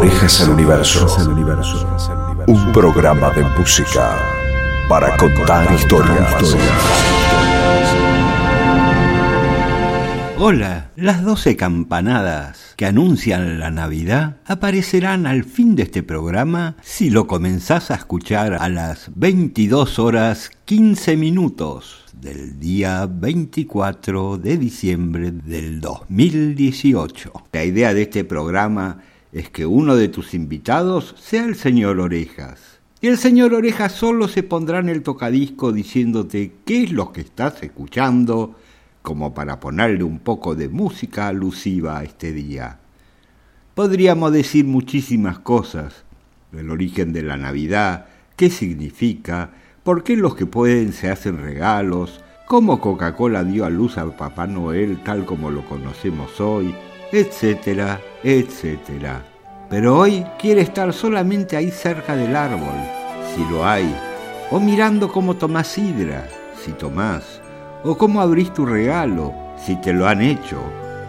Orejas al Universo. Un programa de música para contar historias. Hola, las doce campanadas que anuncian la Navidad aparecerán al fin de este programa si lo comenzás a escuchar a las 22 horas 15 minutos del día 24 de diciembre del 2018. La idea de este programa es que uno de tus invitados sea el señor Orejas. Y el señor Orejas solo se pondrá en el tocadisco diciéndote qué es lo que estás escuchando, como para ponerle un poco de música alusiva a este día. Podríamos decir muchísimas cosas, el origen de la Navidad, qué significa, por qué los que pueden se hacen regalos, cómo Coca-Cola dio a luz al Papá Noel tal como lo conocemos hoy, etcétera, etcétera. Pero hoy quiere estar solamente ahí cerca del árbol, si lo hay, o mirando cómo tomás sidra, si tomás, o cómo abrís tu regalo, si te lo han hecho,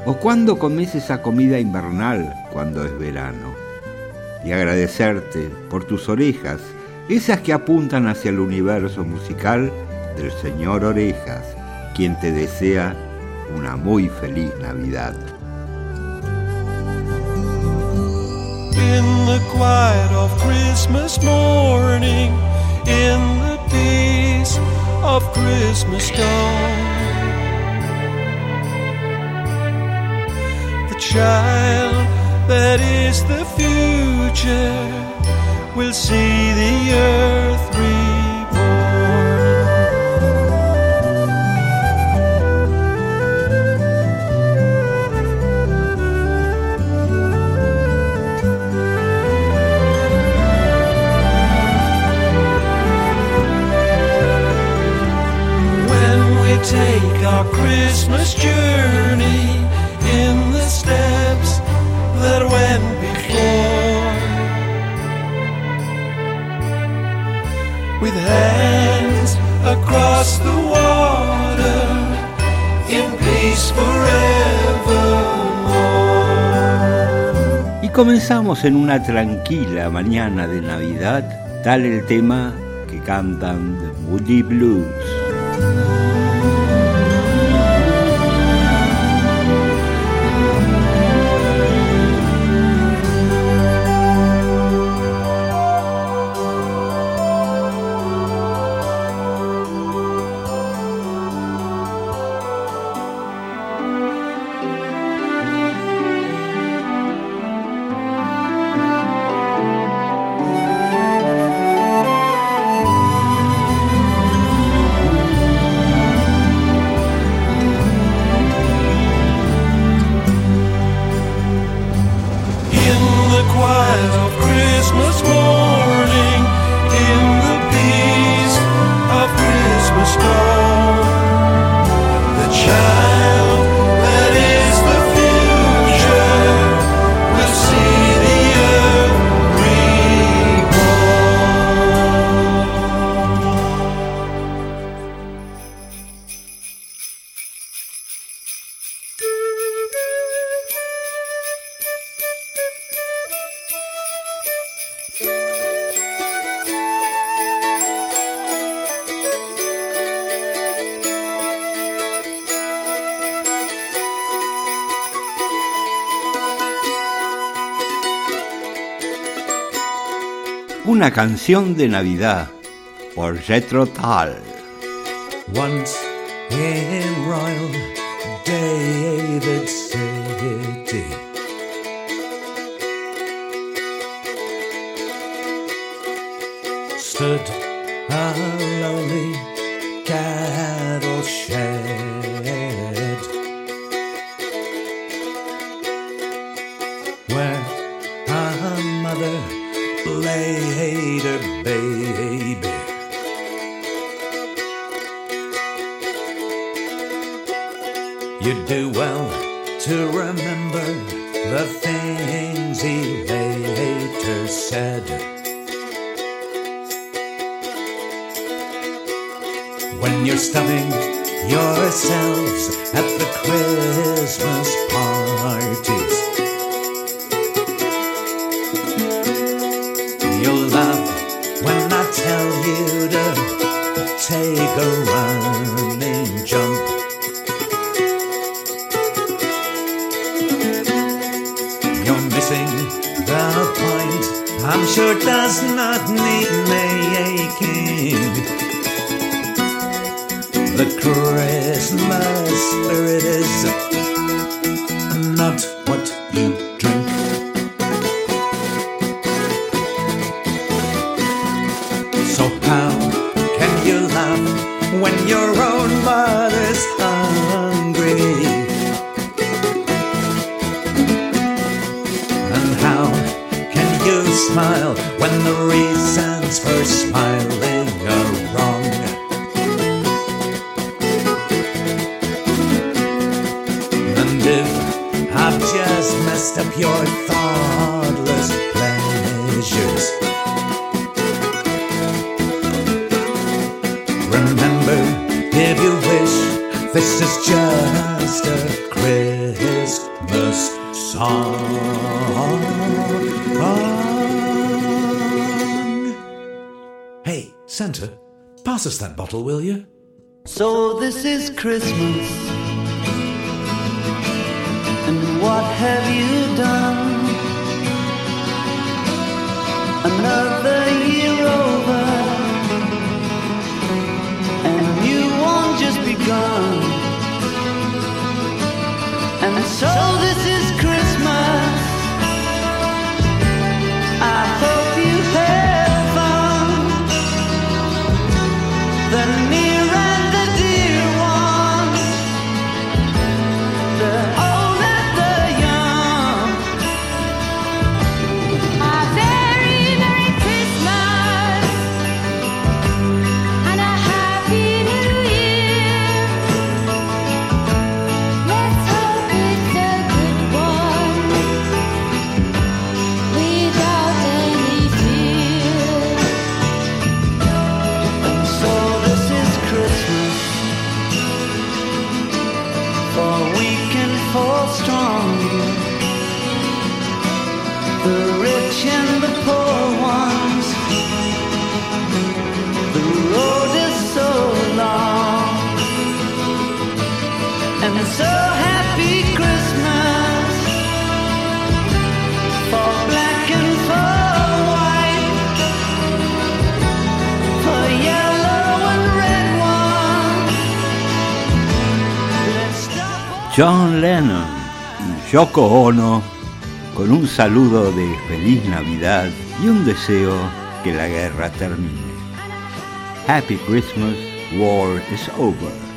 o cuándo comes esa comida invernal cuando es verano. Y agradecerte por tus orejas, esas que apuntan hacia el universo musical del señor Orejas, quien te desea una muy feliz Navidad. In the quiet of Christmas morning, in the peace of Christmas dawn. The child that is the future will see the earth we take our Christmas journey in the steps that went before. With hands across the water in peace forevermore. Y comenzamos en una tranquila mañana de Navidad, tal el tema que cantan The Moody Blues. The of Christmas morning, Canción de Navidad por Jethro Tull. Once in Royal David City. Stood a lowly cattle shed to remember the things he later said. When you're stuffing yourselves at the Christmas parties. last night. bottle, will you? So this is Christmas. And what have you done? Another year over. And you won't just begun. And so John Lennon y Yoko Ono con un saludo de feliz Navidad y un deseo que la guerra termine. Happy Christmas, war is over.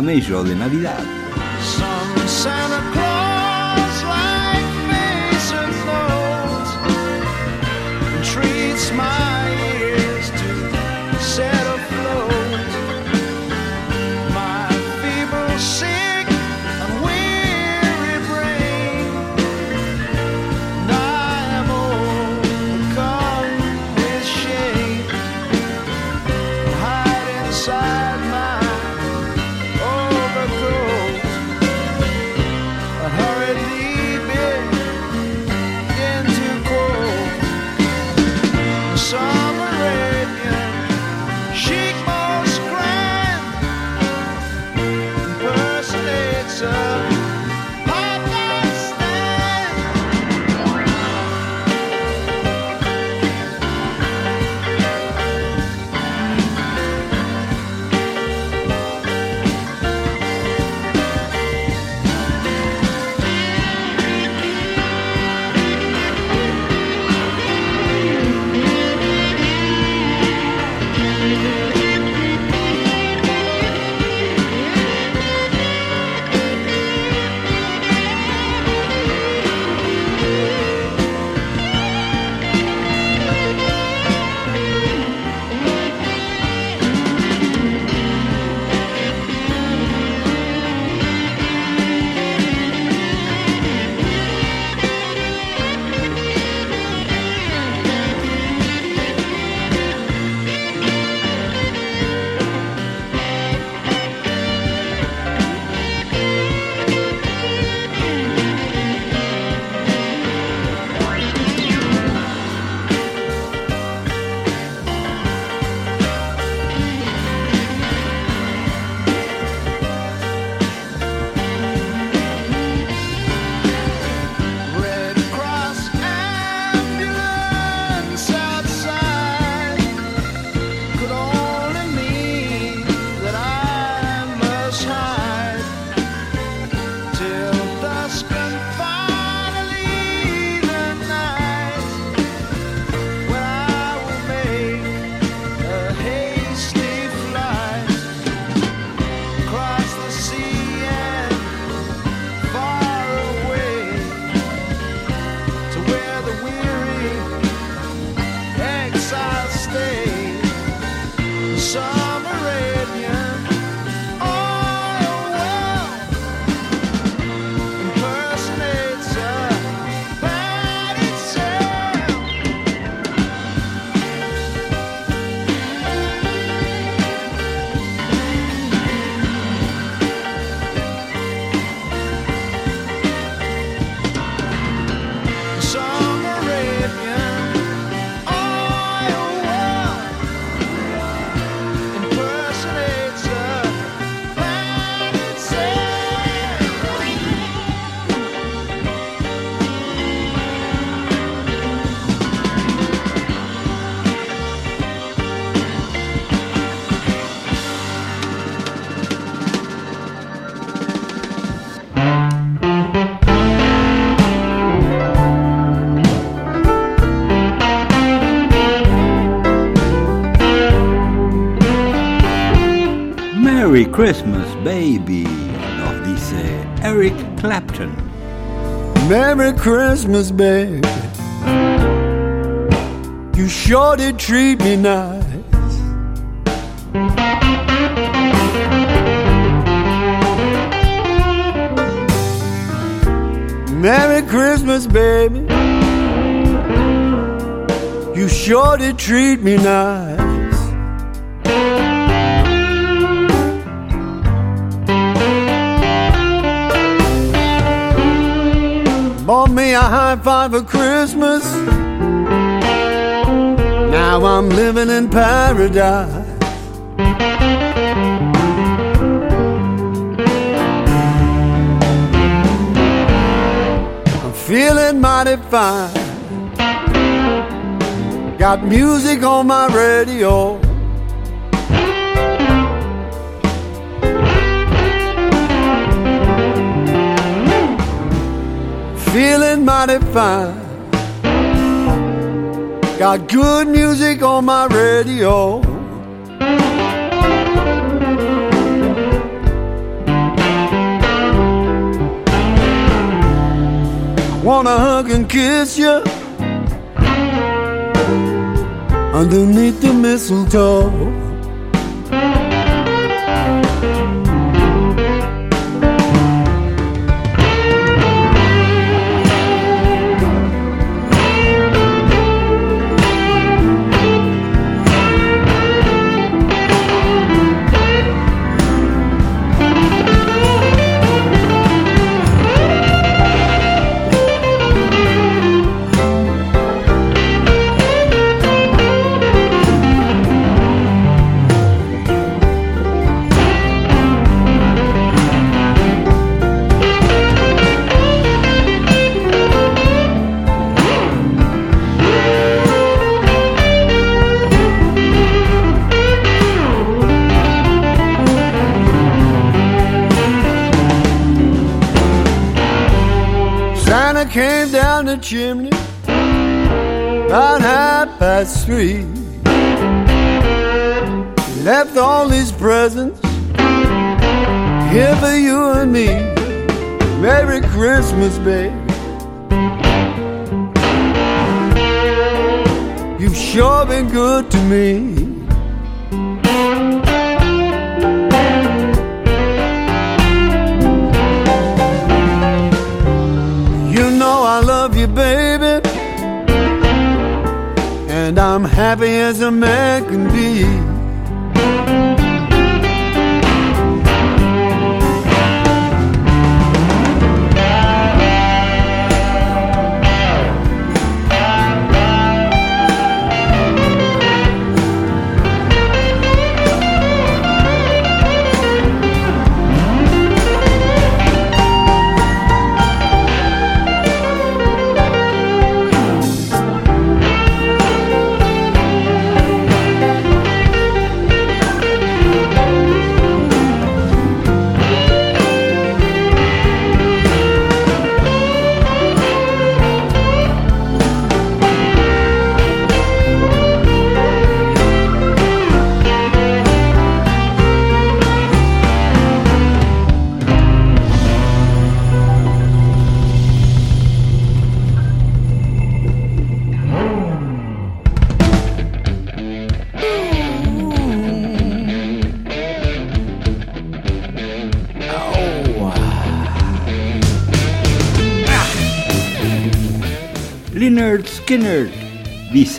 camello de Navidad. Christmas Baby of this uh, Eric Clapton. Merry Christmas, baby. You sure did treat me nice. Merry Christmas, baby. You sure did treat me nice. high five for Christmas. Now I'm living in paradise. I'm feeling mighty fine. Got music on my radio. Feeling mighty fine. Got good music on my radio. Wanna hug and kiss you underneath the mistletoe. Three. He left all his presents here for you and me. Merry Christmas, baby. You've sure been good to me. Happy as a man can be.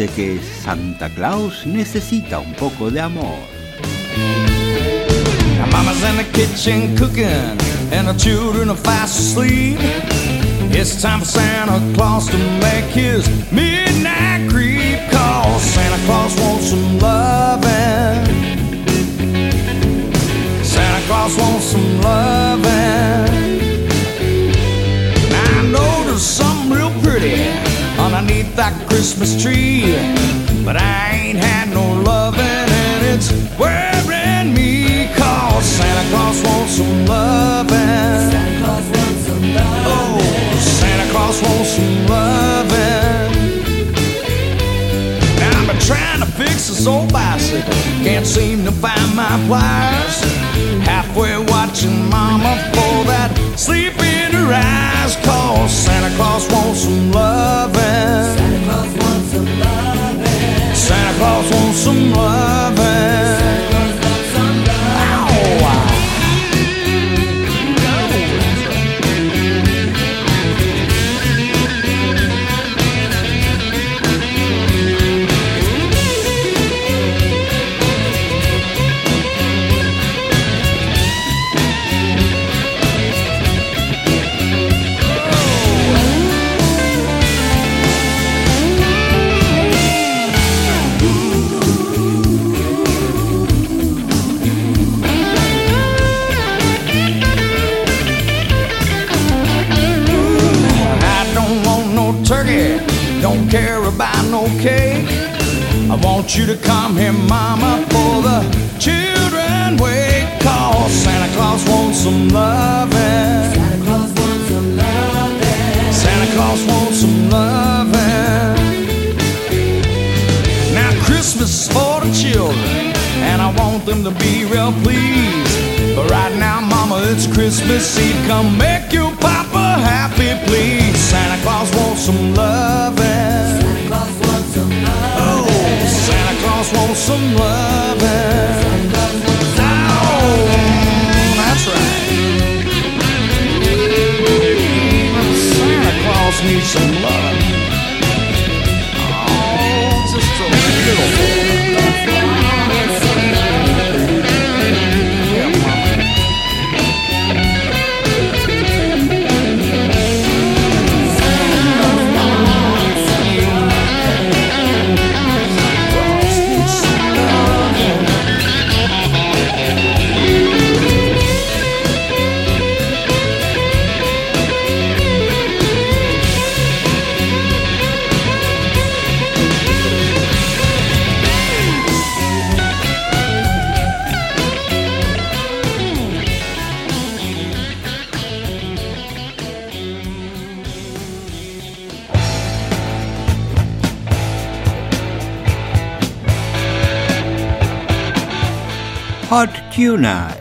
Dice que Santa Claus necesita un poco de amor. Now mama's in the kitchen cooking, and the children are fast asleep. It's time for Santa Claus to make his midnight creep call. Santa Claus wants some loving. Santa Claus wants some loving. Underneath that Christmas tree, but I ain't had no loving, and it's worrying me. Cause Santa Claus wants some loving. Santa Claus wants some loving. Oh, Santa Claus wants some loving. Now I've been trying to fix this old bicycle, can't seem to find my pliers. Halfway watching Mama for that sleep her eyes. Cause Santa Claus wants some loving. Santa Claus wants some loving.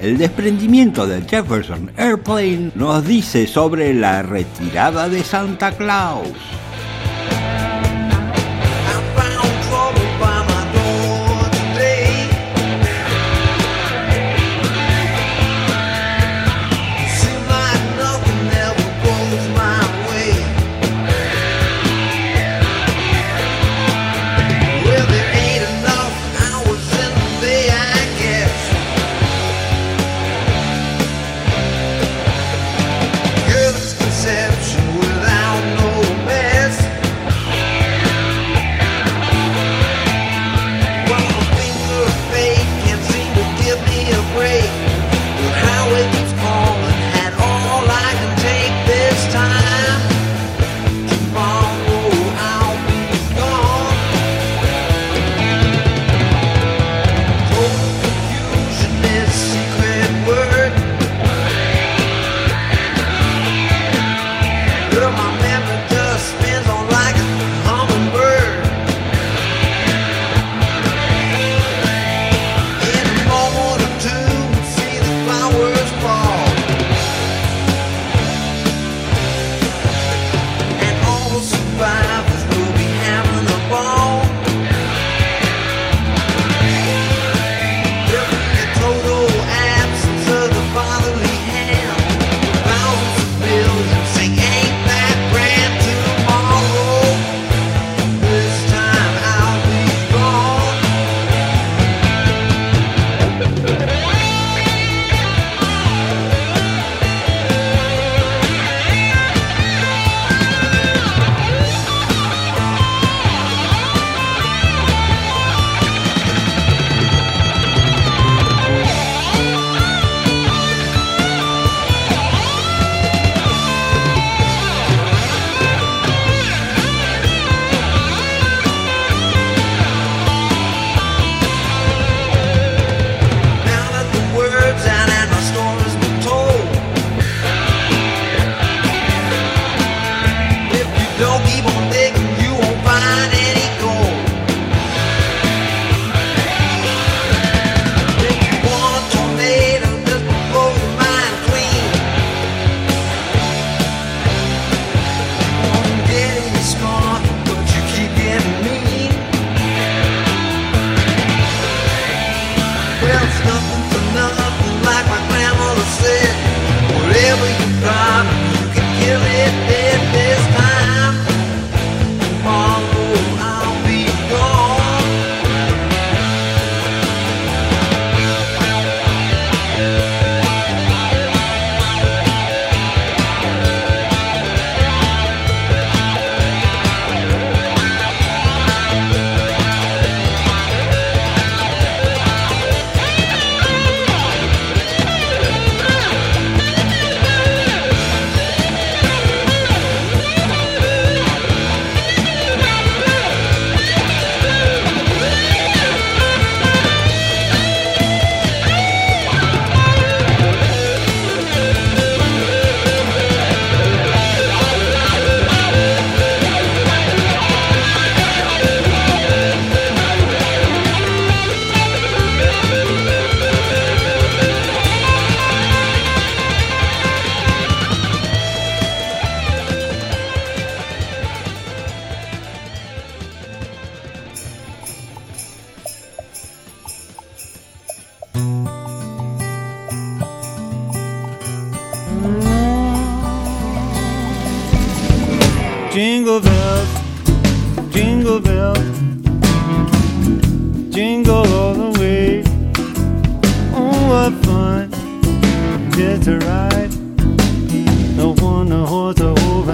el desprendimiento del Jefferson Airplane nos dice sobre la retirada de Santa Claus.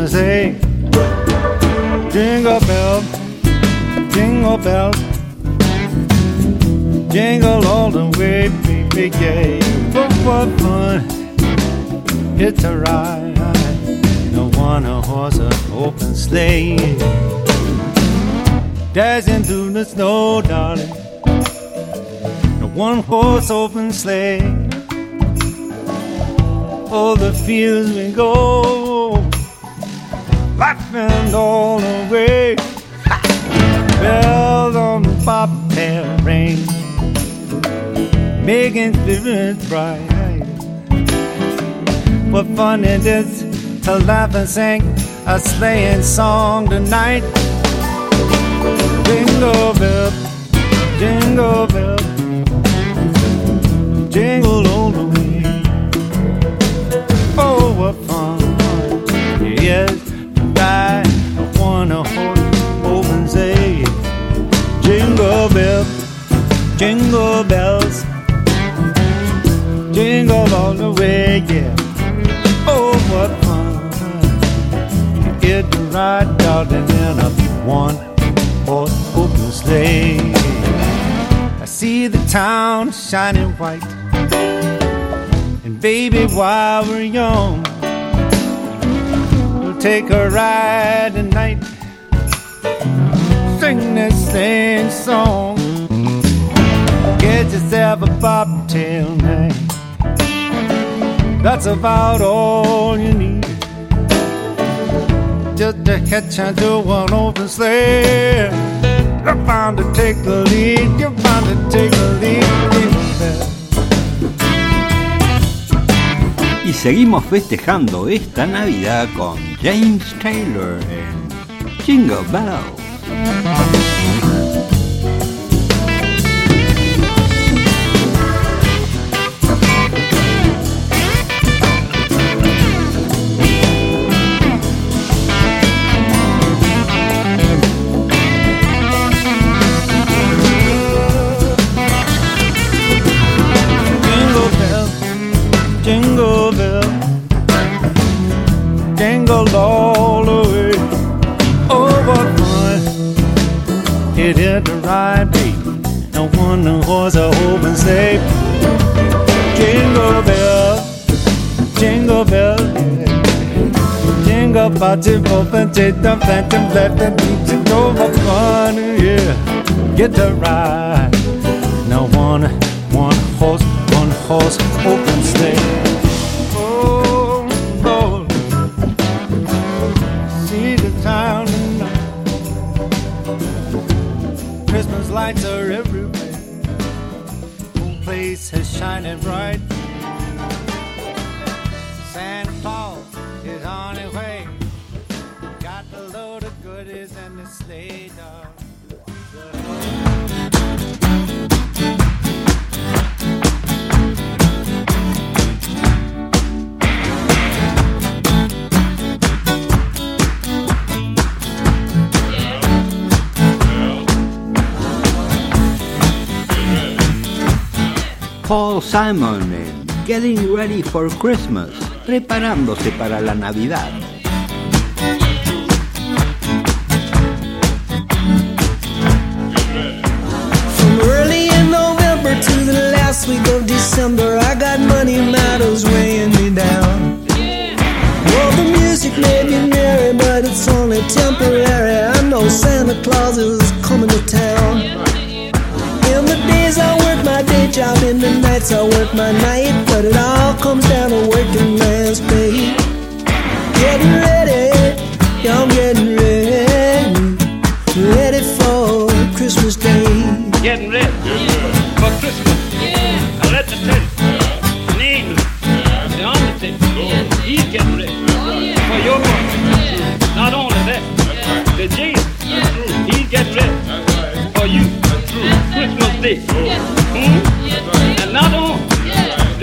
Open sleigh. Jingle bell, jingle bells, jingle all the way, baby, yeah. What, what fun it's a ride, No one horse open sleigh. Dashing through the snow, darling, No one horse open sleigh. All the fields we go, laughing all the way. Bells on the bobtail ring, making spirits bright. What fun it is to laugh and sing a sleighing song tonight. Jingle bell, jingle bell, jingle all the way. Oh, what fun it jingle bells, jingle all the way, yeah. Oh, what fun you get to ride, darling, in a one horse open sleigh. I see the town shining white, and baby, while we're young, we'll take a ride tonight, sing this same song. Get yourself a bobtail name. That's about all you need. Just to catch onto one open sleigh. You're bound to take the lead. You're bound to take the lead. Y seguimos festejando esta Navidad con James Taylor en Jingle Bells. Jingle all the way. Oh, what fun it is to ride, baby. No one no horse a open sleigh. Jingle bell, jingle bell, yeah. jingle party open, take the phantom left and beat over fun, yeah. Get to ride. No one, one horse, one horse open shining bright. Santa Claus is on his way. Got the load of goodies and the sleigh dog. Simon en Getting Ready for Christmas, preparándose para la Navidad. From early in November to the last week of December, I got money matters weighing me down. Well, the music may be merry, but it's only temporary. I know Santa Claus is coming to town. Job, in the nights I work my night, but it all comes down to working man's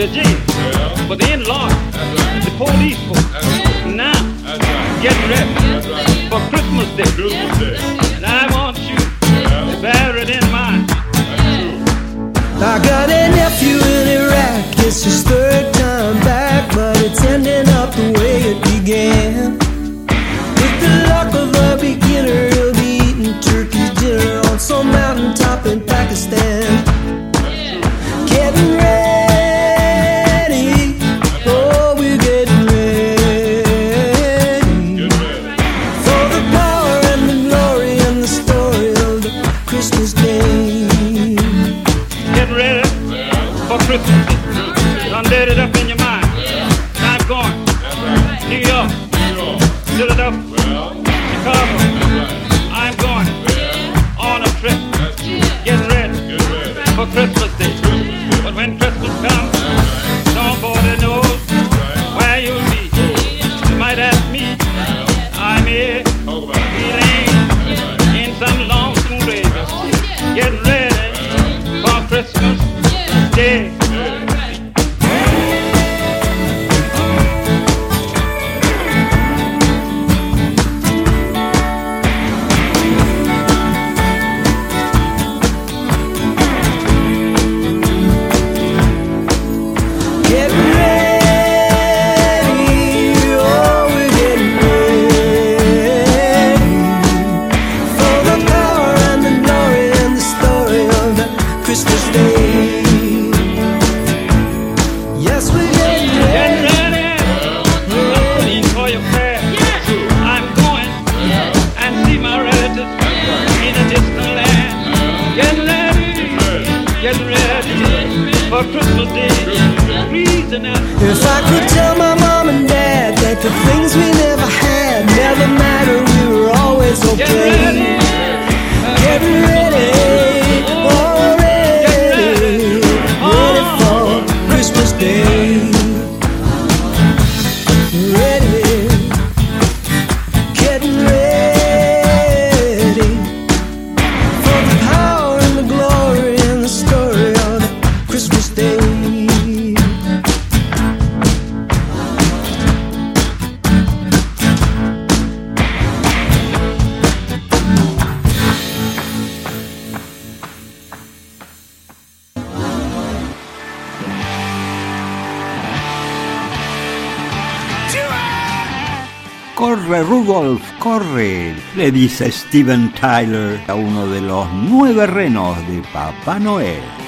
the jail. Yeah. But they in law, right. the police. Right. Now, right. get ready for Christmas Day. Christmas Day. Christmas Day. If I could tell my mom and dad that the le dice Steven Tyler a uno de los nueve renos de Papá Noel.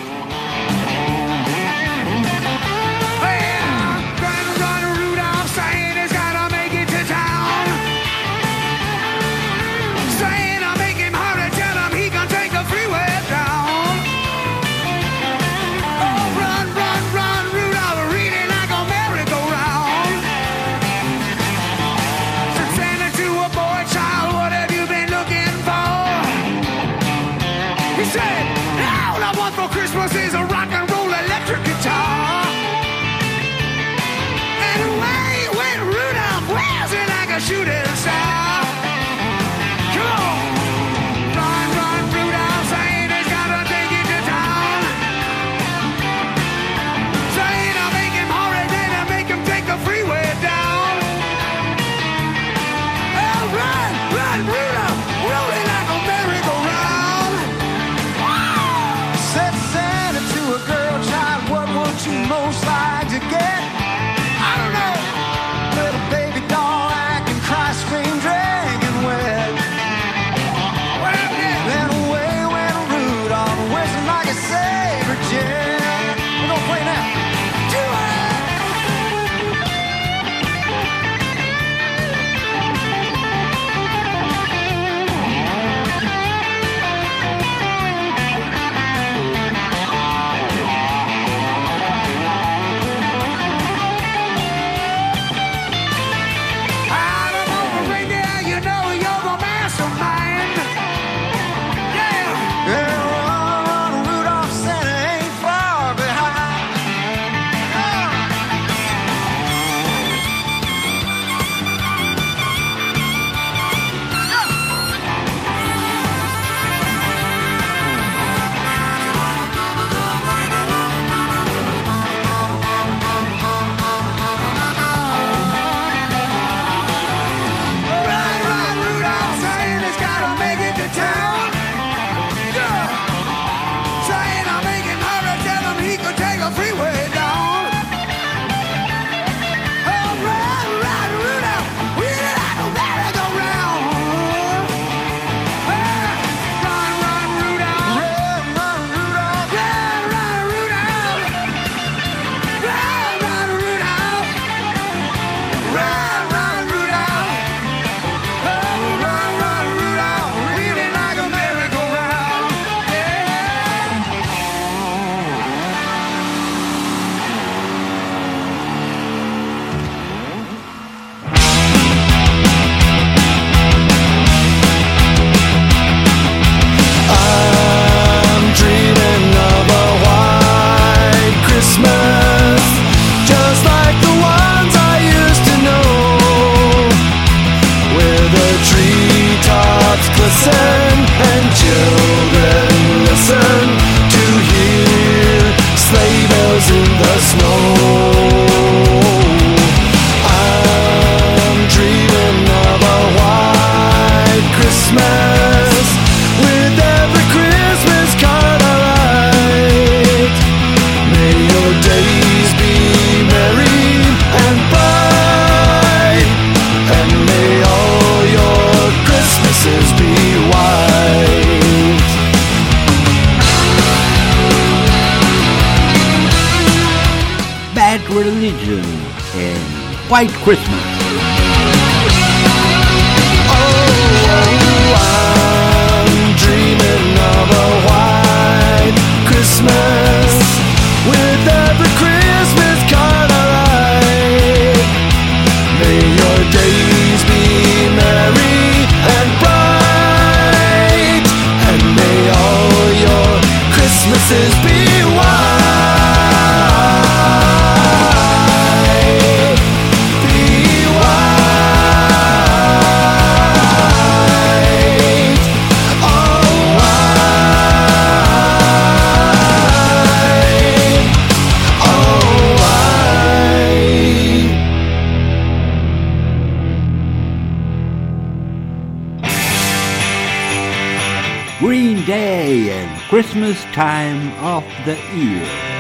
White Christmas. Christmas time of the year.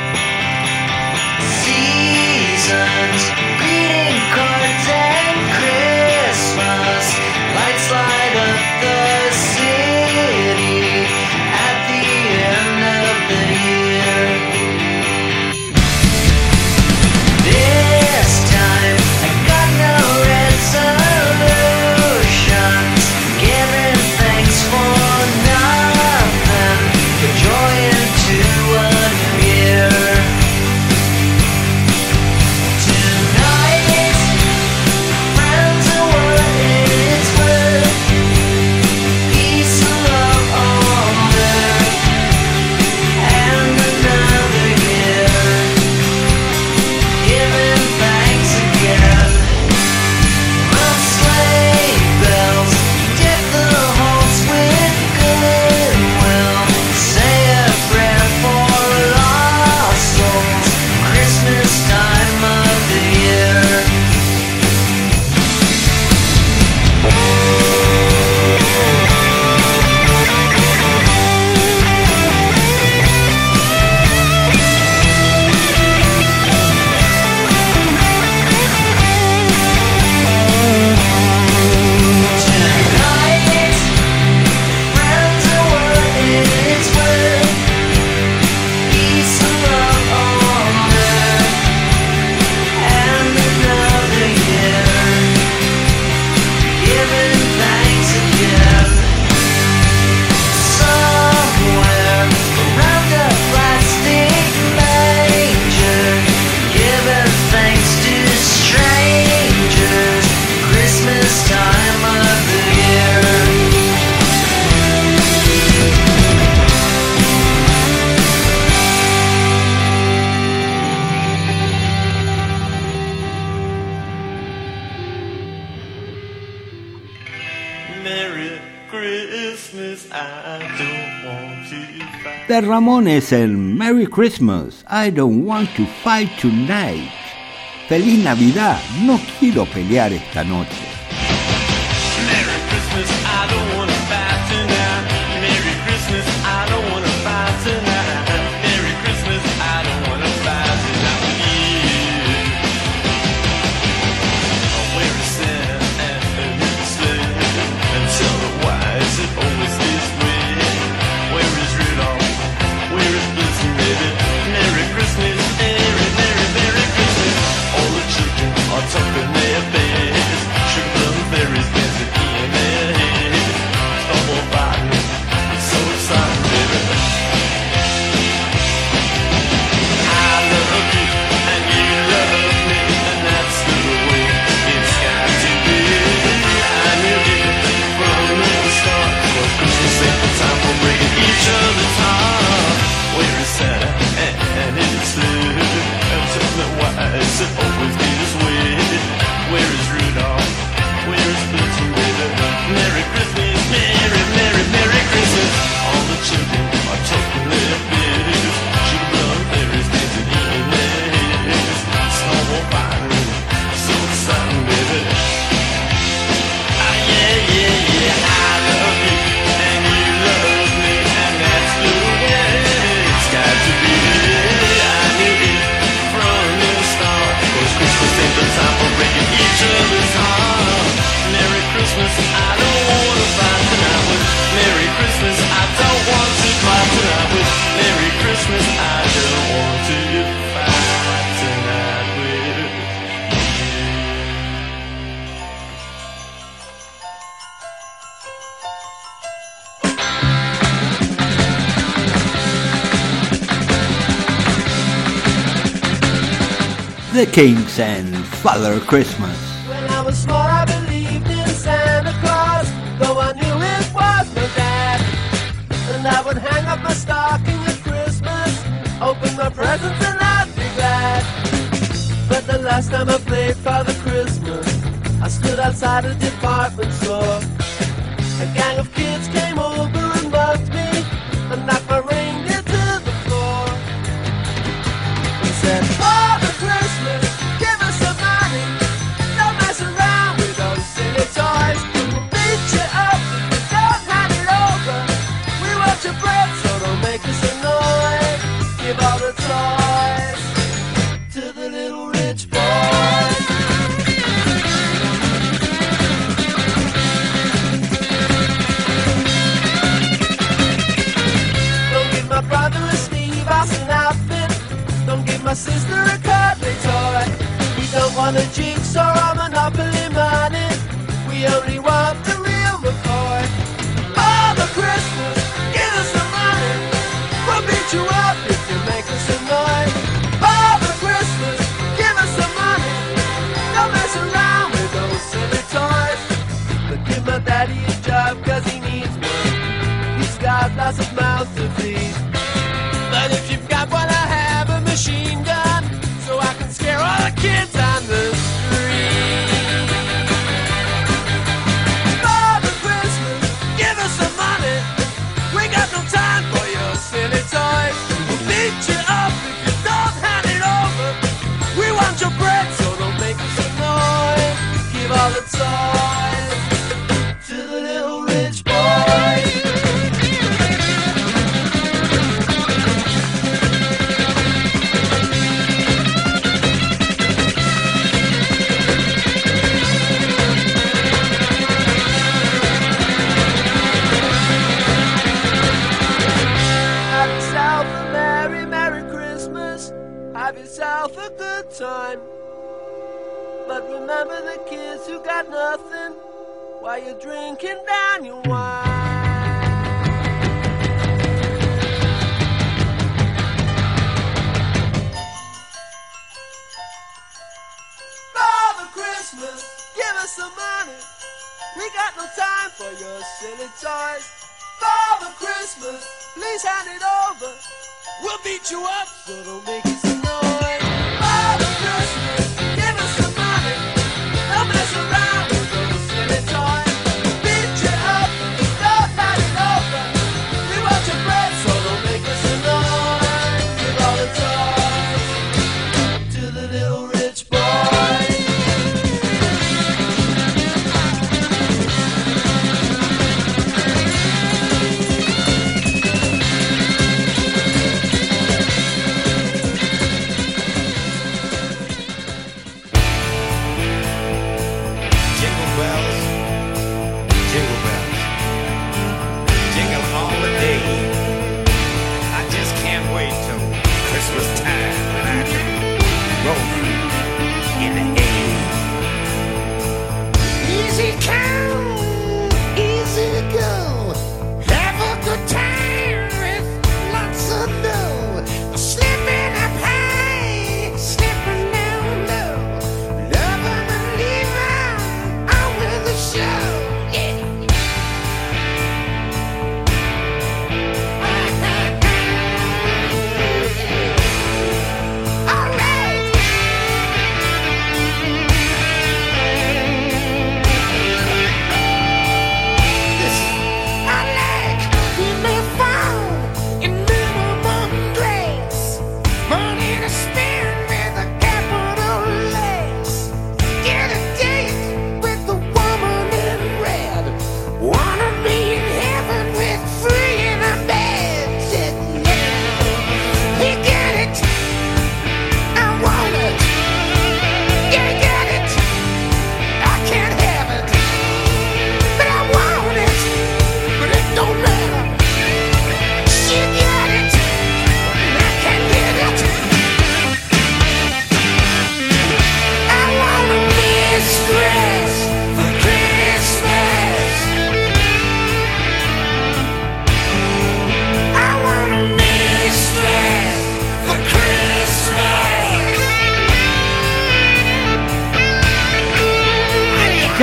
Ramones en Merry Christmas, I don't want to fight tonight. Feliz Navidad, no quiero pelear esta noche. The Kinks and Father Christmas. When I was small, I believed in Santa Claus, though I knew it was my dad. And I would hang up my stocking at Christmas, open my presents, and I'd be glad. But the last time I played Father Christmas, I stood outside a department store. A gang of kids came over. I'm a jigsaw, I'm a monopoly man. We only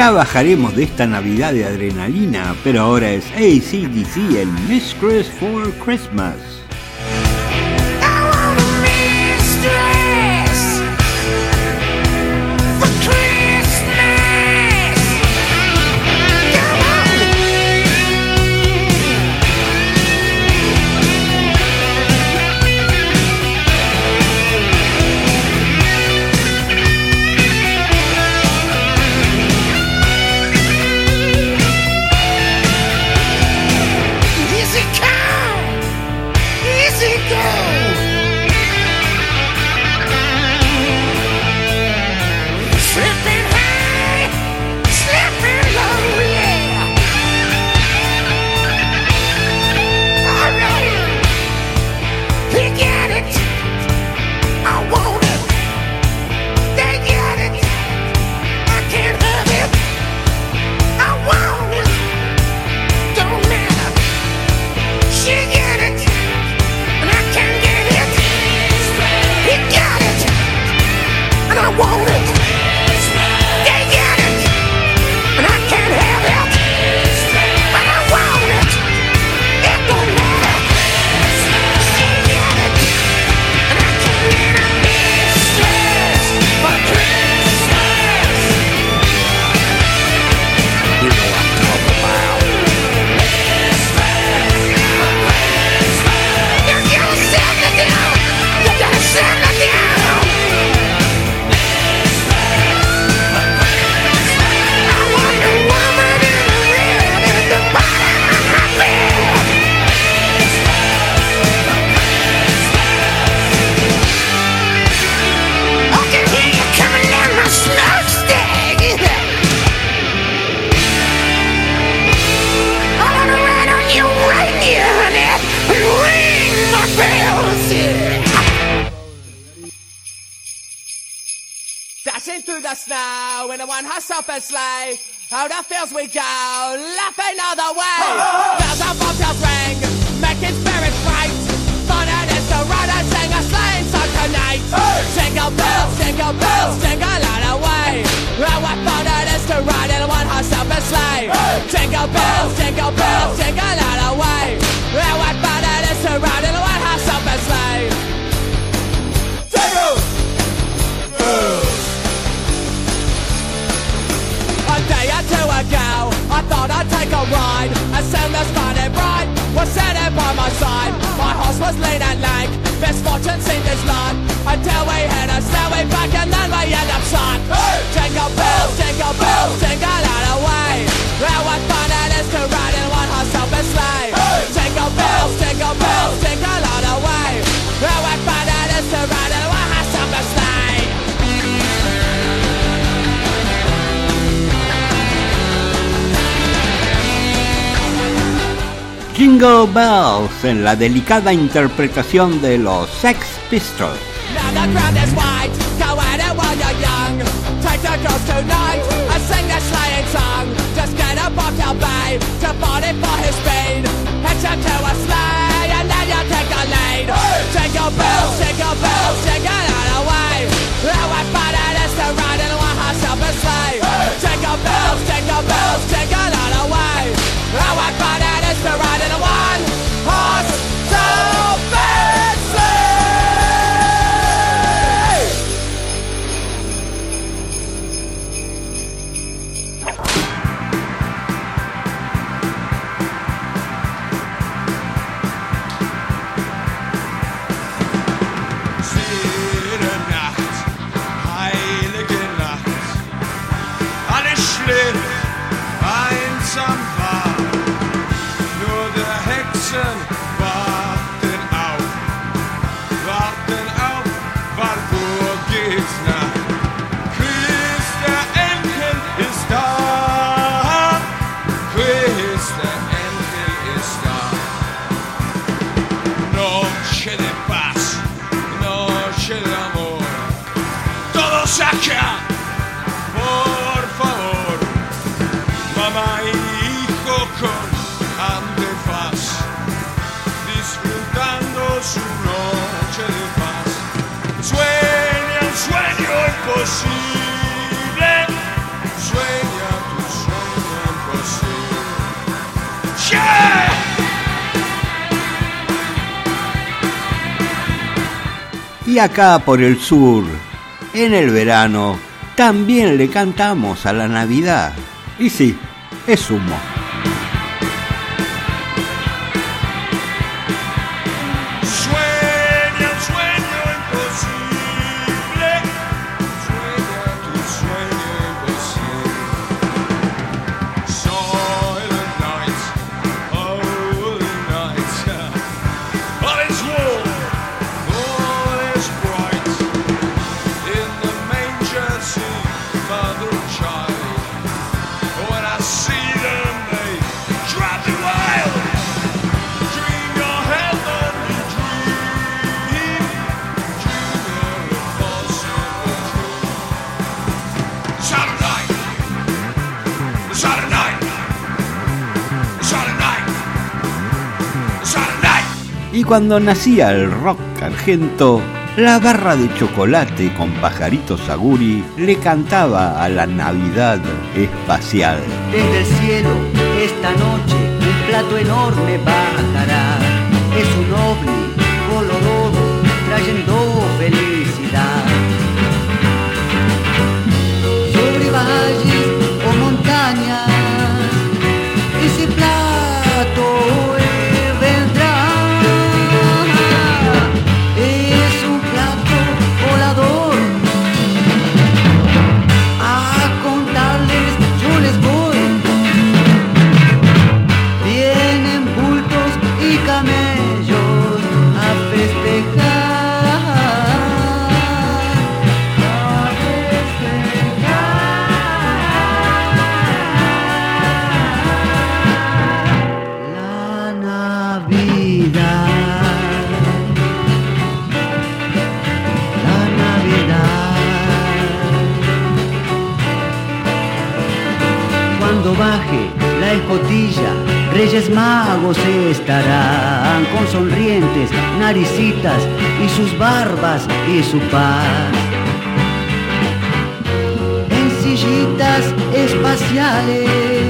Ya bajaremos de esta Navidad de adrenalina, pero ahora es ACDC el Mistress for Christmas. en la delicada interpretación de los Sex Pistols. Take take away. tu Y acá por el sur, en el verano, también le cantamos a la Navidad. Y sí, es humo. cuando nacía el rock argento, la barra de chocolate con pajarito saguri le cantaba a la Navidad espacial. Desde el cielo, esta noche, un plato enorme bajará. Es un ovni reyes magos estarán con sonrientes, naricitas y sus barbas y su paz. En sillitas espaciales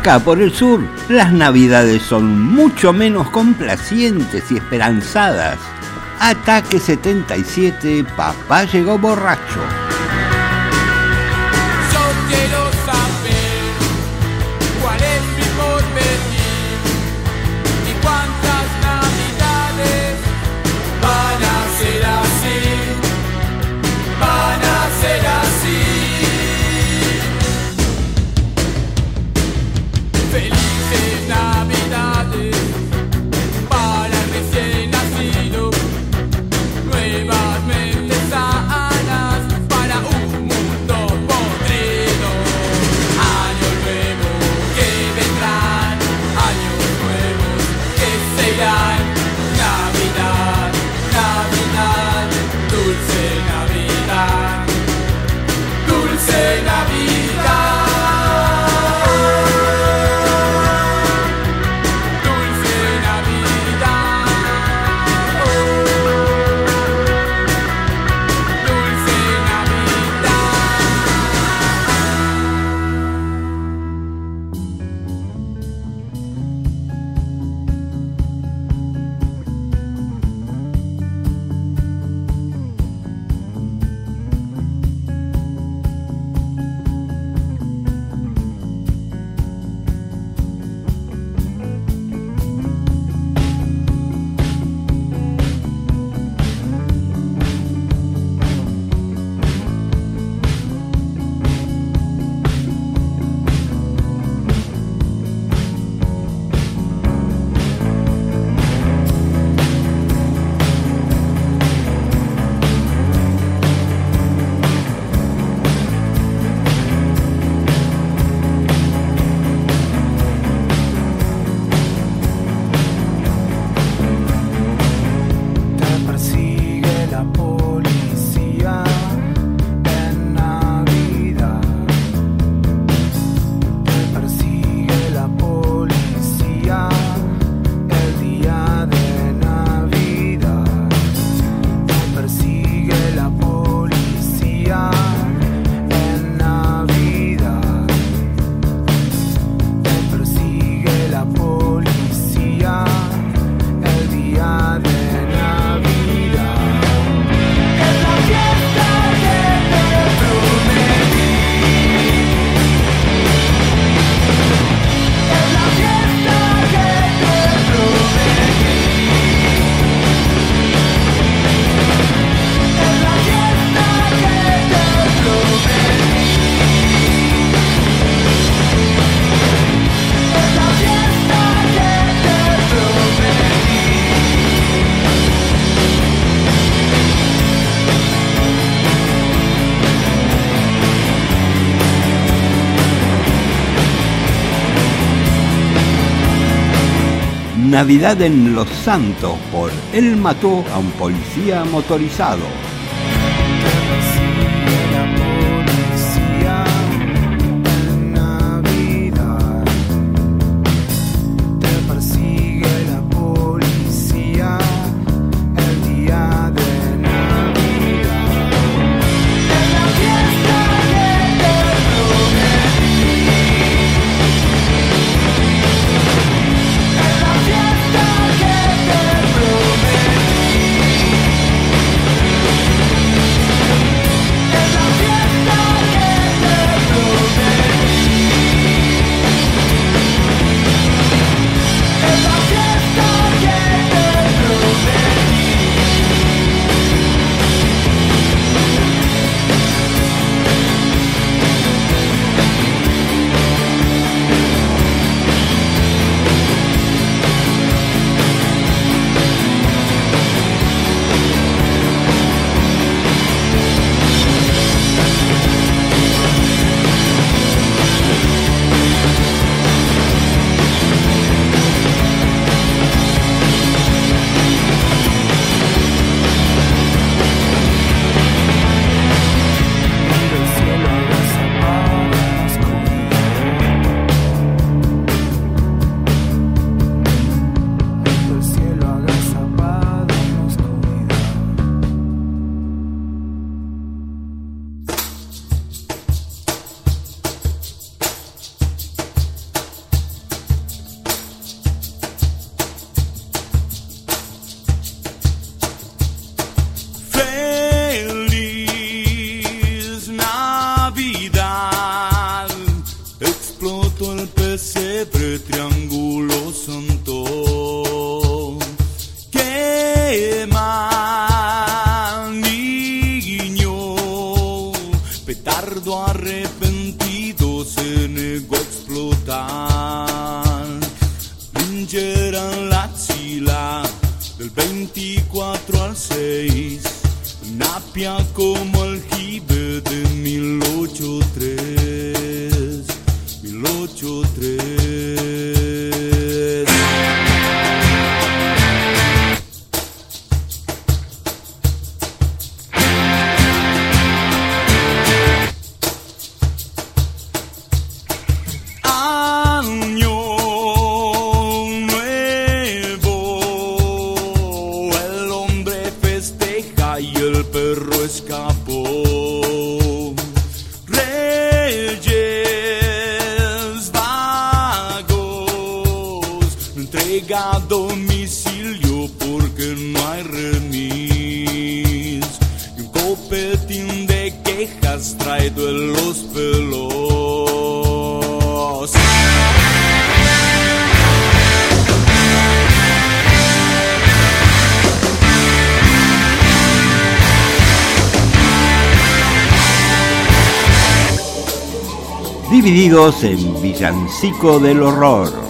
acá por el sur, las navidades son mucho menos complacientes y esperanzadas. Ataque 77, papá llegó borracho. Navidad en Los Santos por Él mató a un policía motorizado. junto al pesebre triángulo santo. Quema, niño, petardo arrepentido se negó a explotar. Ringeran la chila del 24 al 6, napia como el Clásico del Horror.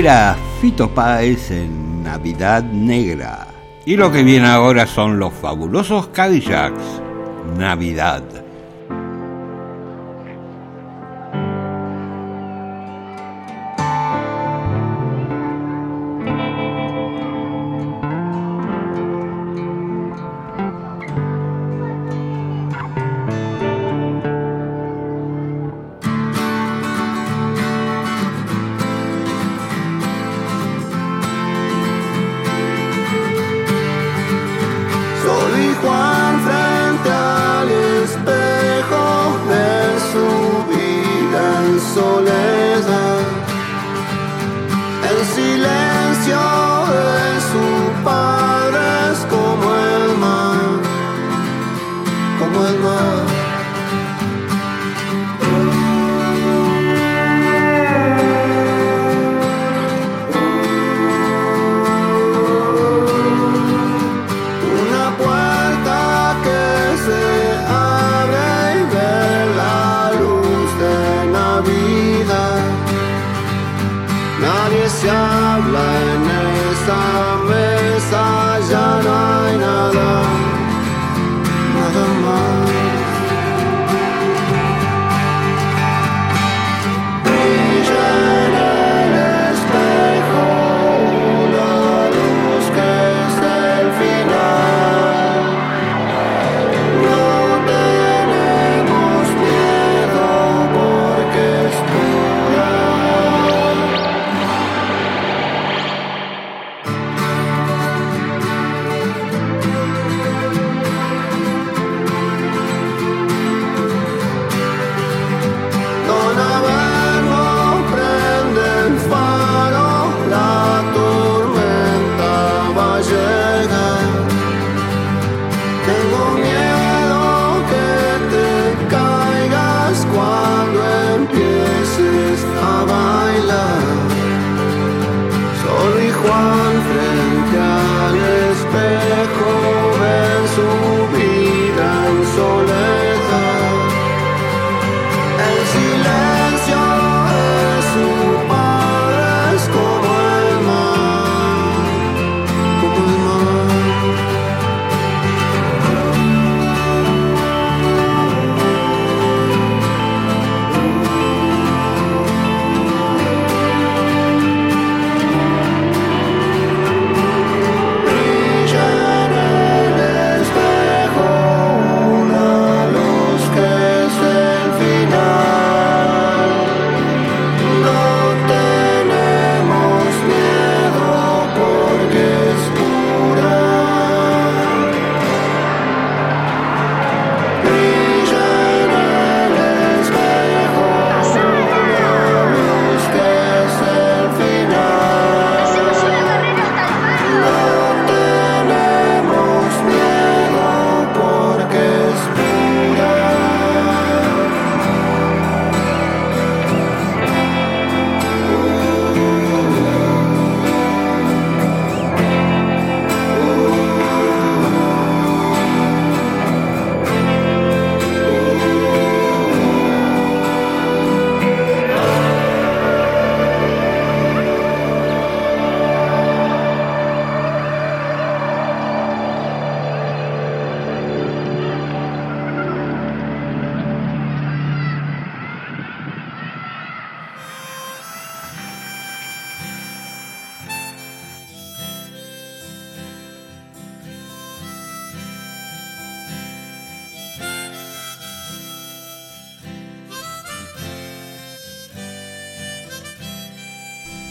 Era Fito Páez en Navidad Negra. Y lo que viene ahora son los fabulosos Cadillacs. Navidad.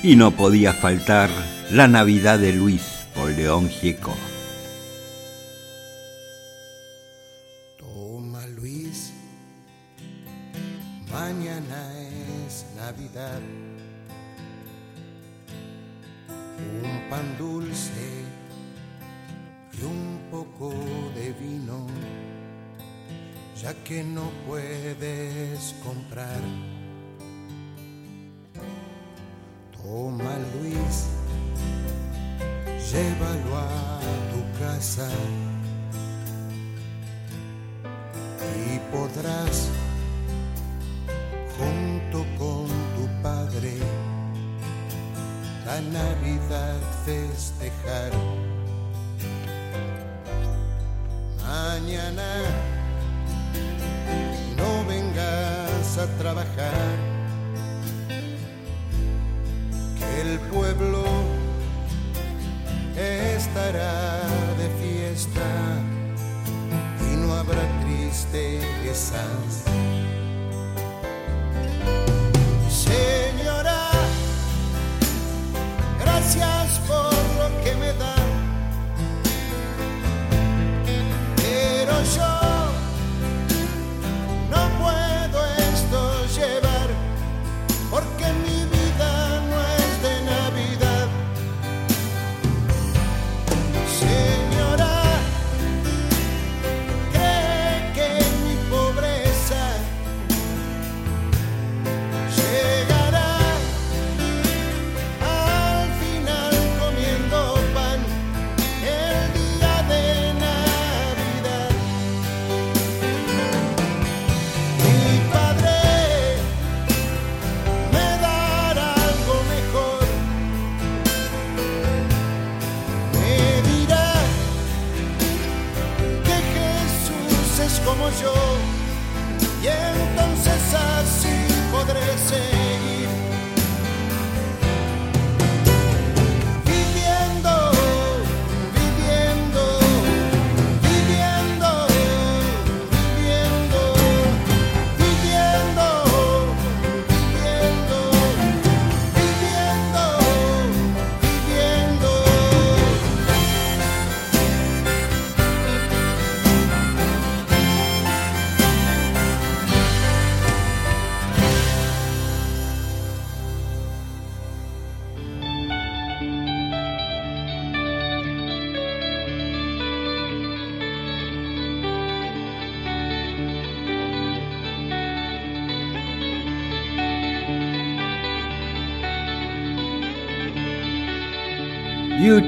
Y no podía faltar la Navidad de Luis por León Gieco.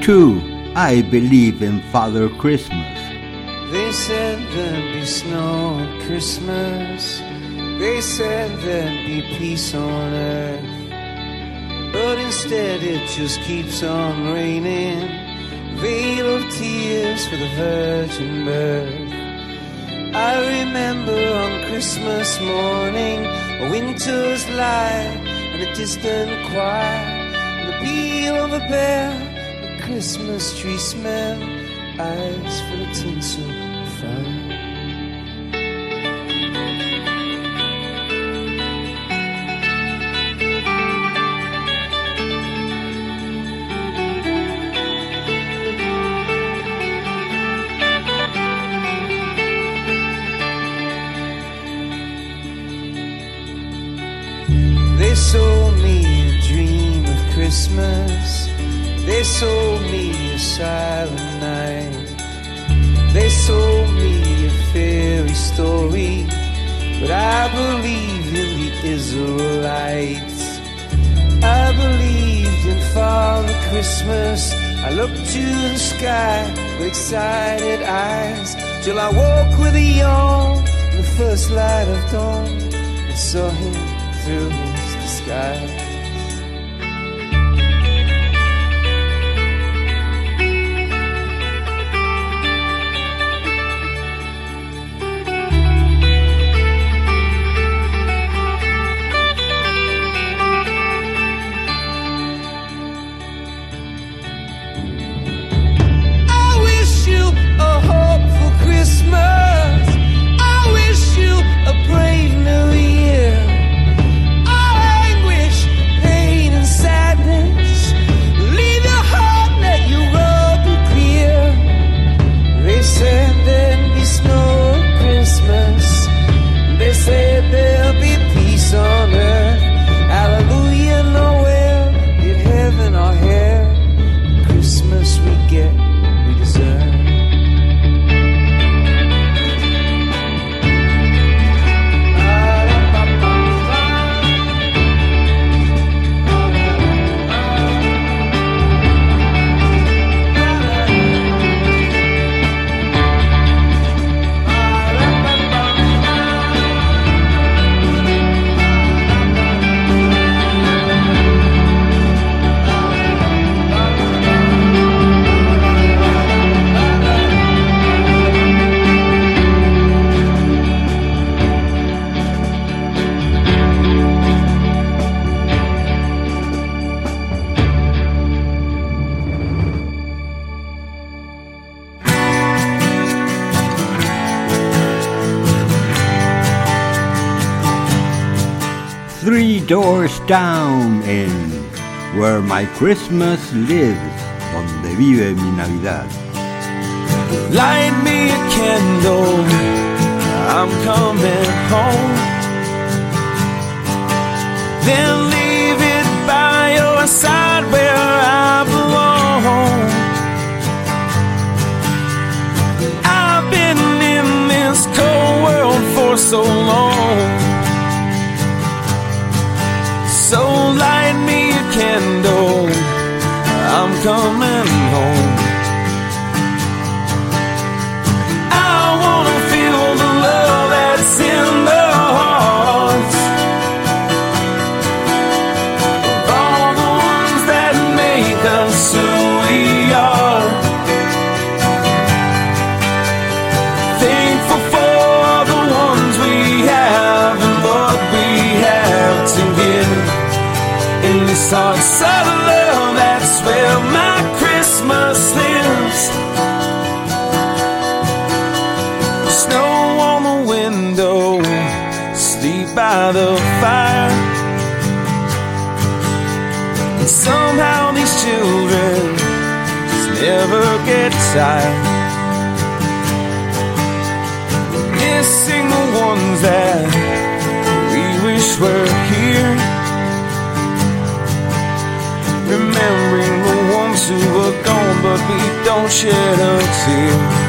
Too, I believe in Father Christmas. They said there'd be snow at Christmas. They said there'd be peace on earth. But instead it just keeps on raining. Veil of tears for the virgin birth. I remember on Christmas morning a winter's light and a distant choir. And the peal of a bell, Christmas tree smell, eyes full of tinsel Christmas. I looked to the sky with excited eyes till I woke with a yawn in the first light of dawn and saw him through his disguise. My Christmas Lives, donde vive mi Navidad. Light me a candle, I'm coming home. Then leave it by your side where I belong. I've been in this cold world for so long. So light candle, I'm coming home. Tired. Missing the ones that we wish were here. Remembering the ones who were gone, but we don't shed a tear.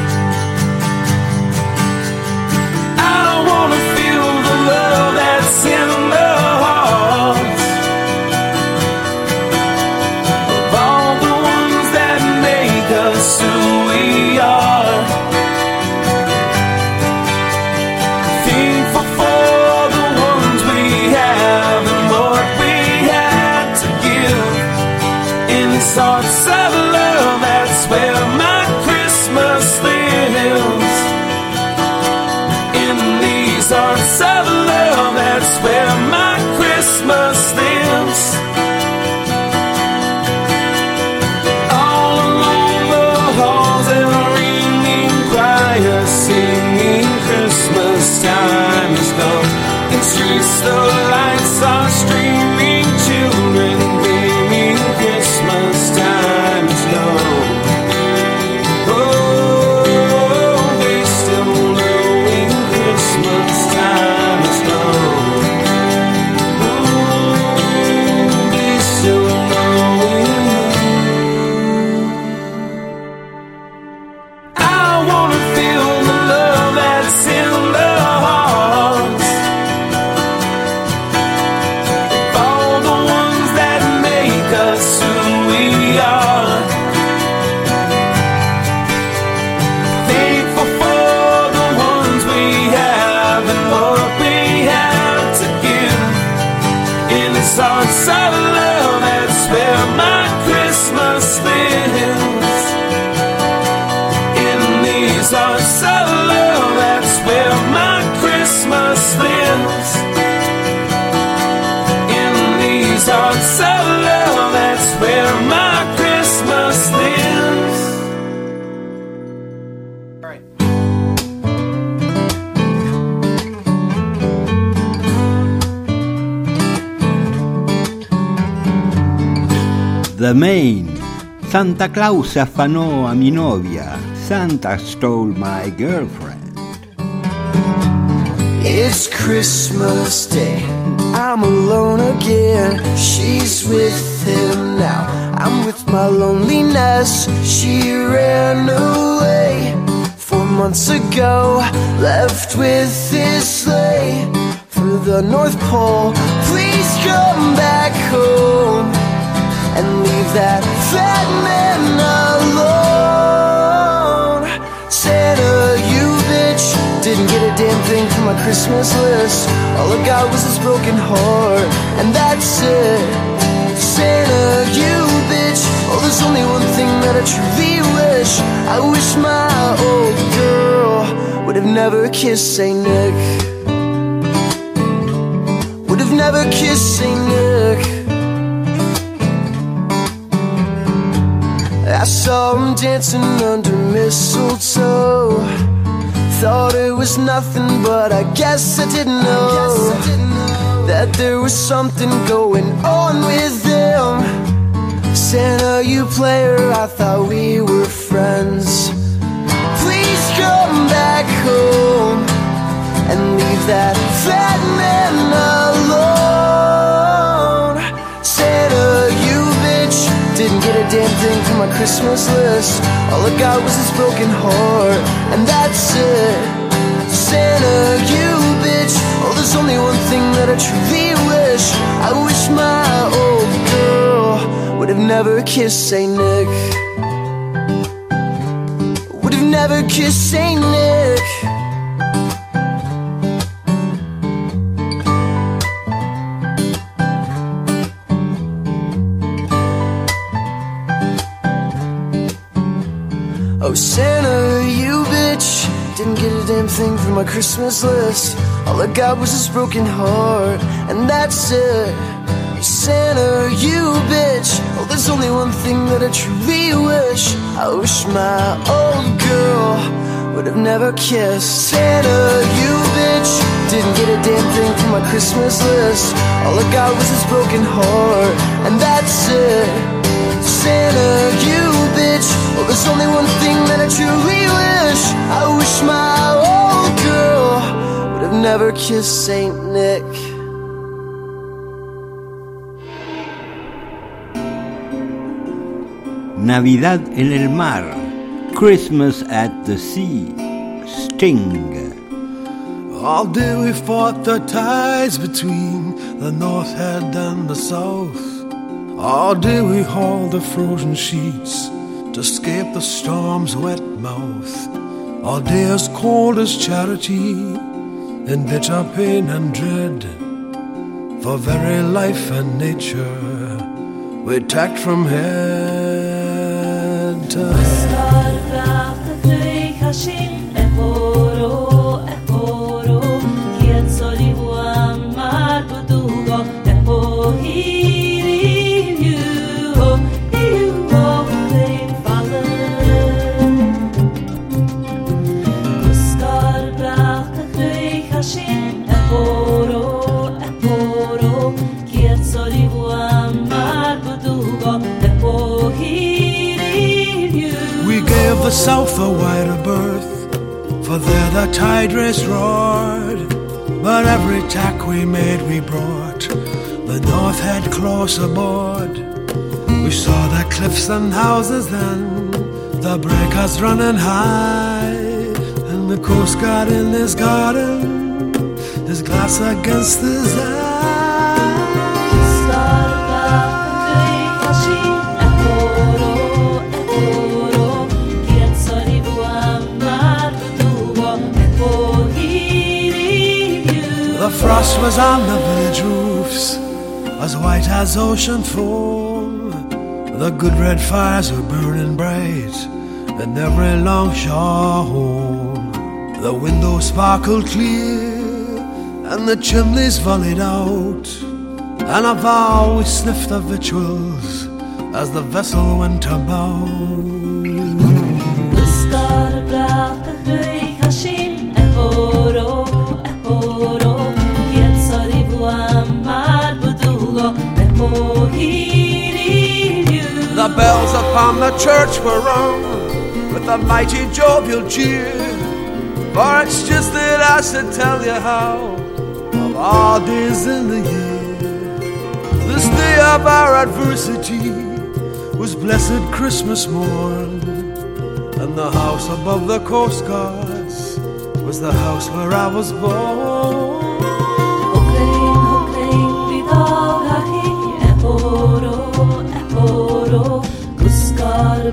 The Main. Santa Claus afanó a mi novia. Santa stole my girlfriend. It's Christmas Day. I'm alone again. She's with him now. I'm with my loneliness. She ran away four months ago. Left with his sleigh through the North Pole. Please come back home and leave that fat man alone. Santa, you bitch, didn't get a damn thing from my Christmas list. All I got was this broken heart, and that's it. Santa, you bitch, oh, there's only one thing that I truly wish. I wish my old girl would have never kissed Saint Nick. Would have never kissed Saint Nick. I saw him dancing under mistletoe. Thought it was nothing, but I guess I didn't know. that there was something going on with them. Santa, you player, I thought we were friends. Please come back home and leave that fat man alone. Didn't get a damn thing from my Christmas list. All I got was this broken heart, and that's it. Santa, you bitch. Oh, there's only one thing that I truly wish. I wish my old girl would have never kissed Saint Nick. Would have never kissed Saint Nick. Santa, you bitch. Didn't get a damn thing from my Christmas list. All I got was this broken heart, and that's it. Santa, you bitch. Oh, there's only one thing that I truly wish. I wish my old girl would have never kissed. Santa, you bitch. Didn't get a damn thing from my Christmas list. All I got was this broken heart, and that's it. Santa, you bitch. Oh, there's only one thing that I truly wish. I wish my old girl would have never kissed Saint Nick. Navidad en el mar. Christmas at the sea. Sting. All day we fought the tides between the north head and the south. All day we haul the frozen sheets to escape the storm's wet mouth. All day as cold as charity, in bitter pain and dread. For very life and nature, we tacked from head to head. The south a wider berth, for there the tide race roared. But every tack we made we brought the north head close aboard. We saw the cliffs and houses then, the breakers running high, and the coast guard in his garden, his glass against his eye. Frost was on the village roofs, as white as ocean foam. The good red fires were burning bright in every longshore home. The windows sparkled clear, and the chimneys volleyed out. And a vow we sniffed the victuals as the vessel went about. Bells upon the church were rung with a mighty jovial cheer. For it's just that I should tell you how, of all days in the year, this day of our adversity was blessed Christmas morn. And the house above the coast guards was the house where I was born.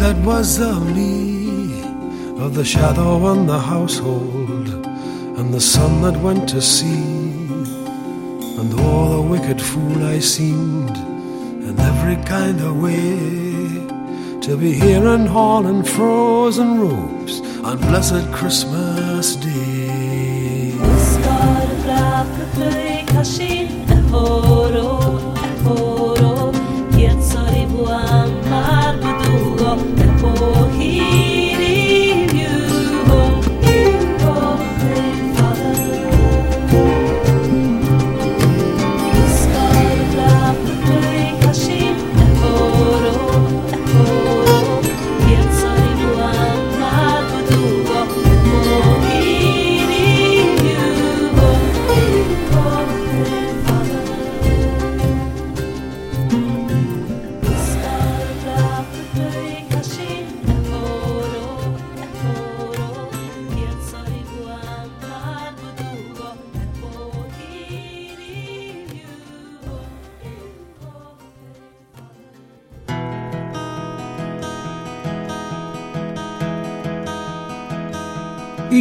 that was of me, of the shadow on the household, and the son that went to sea. and all the wicked fool I seemed in every kind of way. To be here and hauling frozen robes on blessed Christmas Day.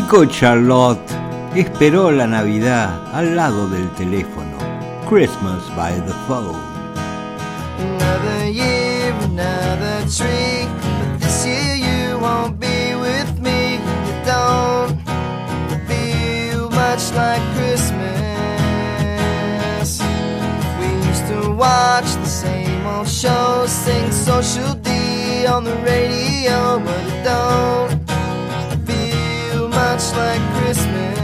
Con Charlotte esperó la Navidad al lado del teléfono. Christmas by the phone. Another year, another tree. But this year you won't be with me. You don't feel much like Christmas. We used to watch the same old shows, sing social D on the radio, but it don't much like Christmas.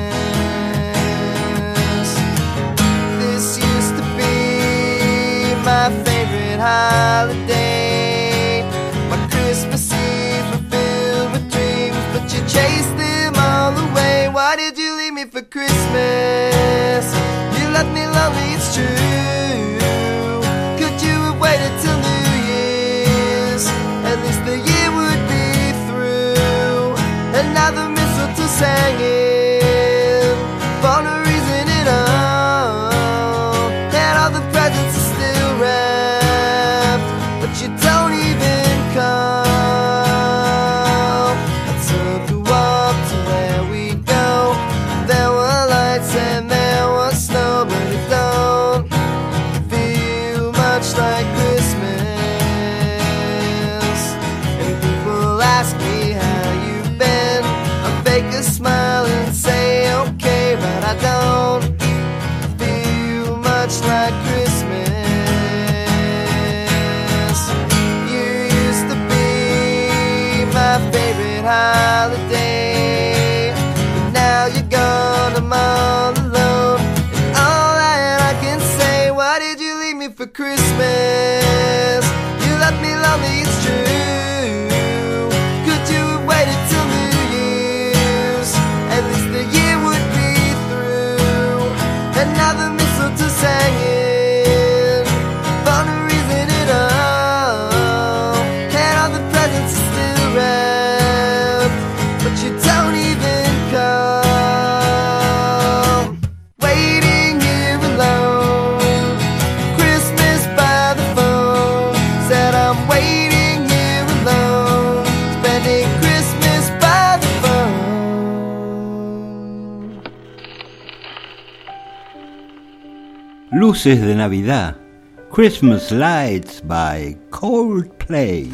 This used to be my favorite holiday. My Christmas Eve were filled with dreams, but you chased them all away. Why did you leave me for Christmas? You left me lonely, it's true. Luces de Navidad. Christmas Lights by Coldplay.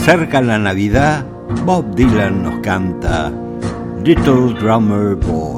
acerca la Navidad, Bob Dylan nos canta Little Drummer Boy.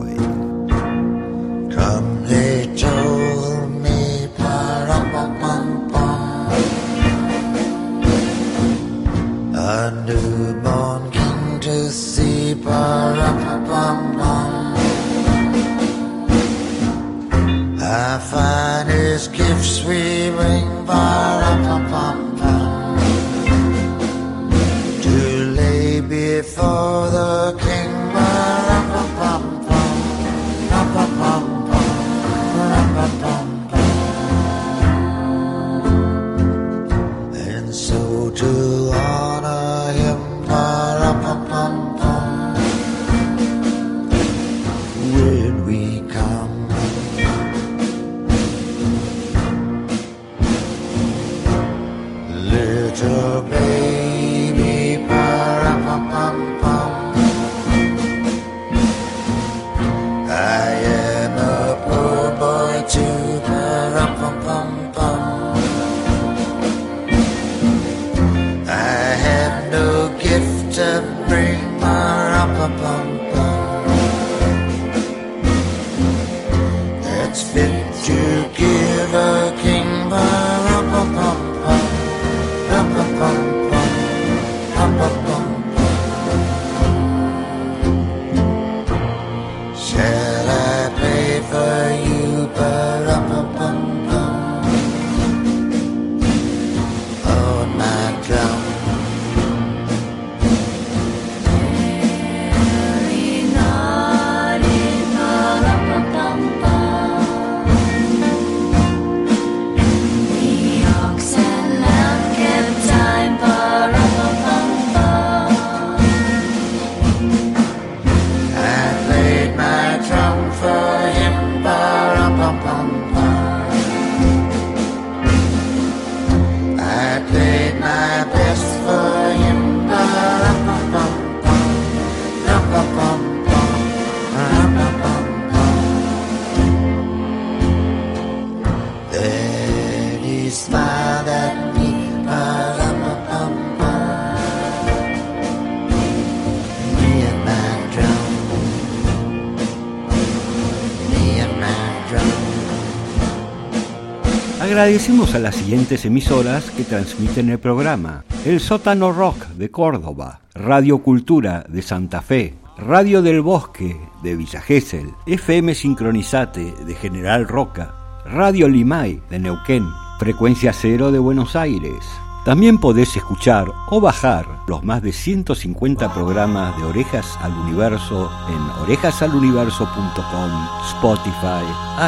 Agradecemos a las siguientes emisoras que transmiten el programa. El Sótano Rock de Córdoba, Radio Cultura de Santa Fe, Radio del Bosque de Villa Gesell, FM Sincronizate de General Roca, Radio Limay de Neuquén, Frecuencia Cero de Buenos Aires. También podés escuchar o bajar los más de 150 programas de Orejas al Universo en orejasaluniverso.com, Spotify,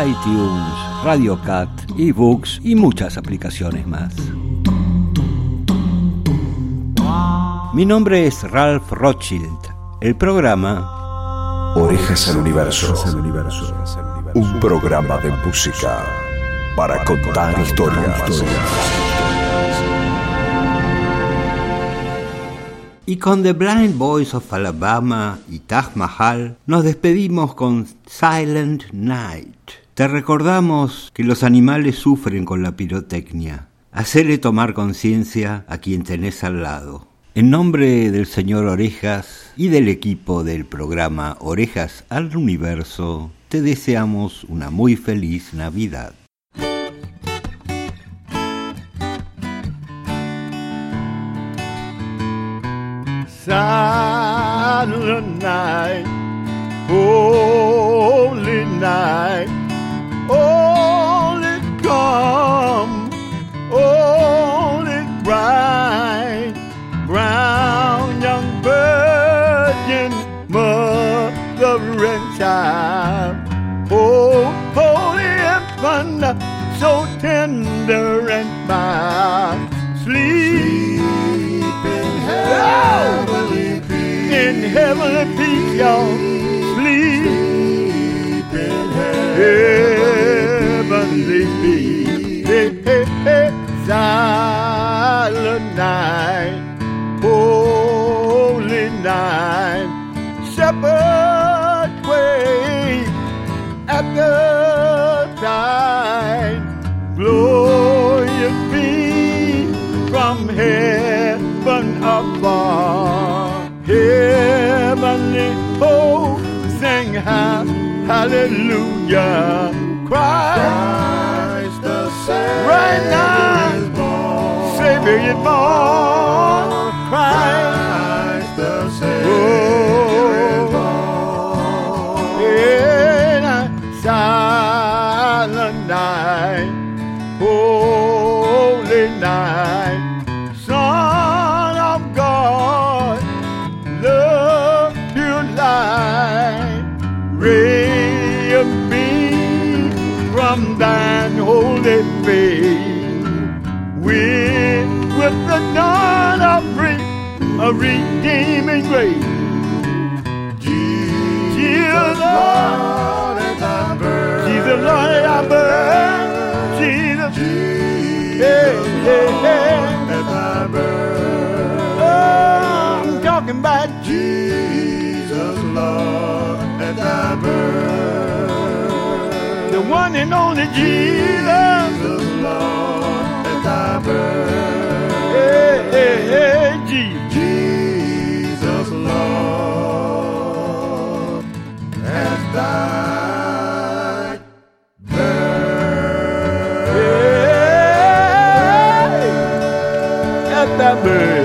iTunes, RadioCat, eBooks y muchas aplicaciones más. Mi nombre es Ralph Rothschild. El programa Orejas al Universo. Un programa de música para contar historias. Y con The Blind Boys of Alabama y Taj Mahal nos despedimos con Silent Night. Te recordamos que los animales sufren con la pirotecnia. Hacele tomar conciencia a quien tenés al lado. En nombre del señor Orejas y del equipo del programa Orejas al Universo, te deseamos una muy feliz Navidad. Silent night, holy night, only come, only bright, brown young virgin, mother and child, oh, holy infant, so tender and mild, sleep heavenly peace, y'all, sleep in heavenly peace, hey, hey, hey, silent night, holy night, shepherd wait at the tide, glorious be from heaven hallelujah, Christ the Savior. Right now, face, with, with the dawn of re, of redeeming grace. Jesus, Lord, at thy birth. Jesus, Lord, at thy birth. Jesus, Jesus, hey, hey, at thy birth. Oh, I'm talking about Jesus, Lord, at thy birth. The one and only Jesus, Hey, hey, hey, Jesus. Lord, at that bird.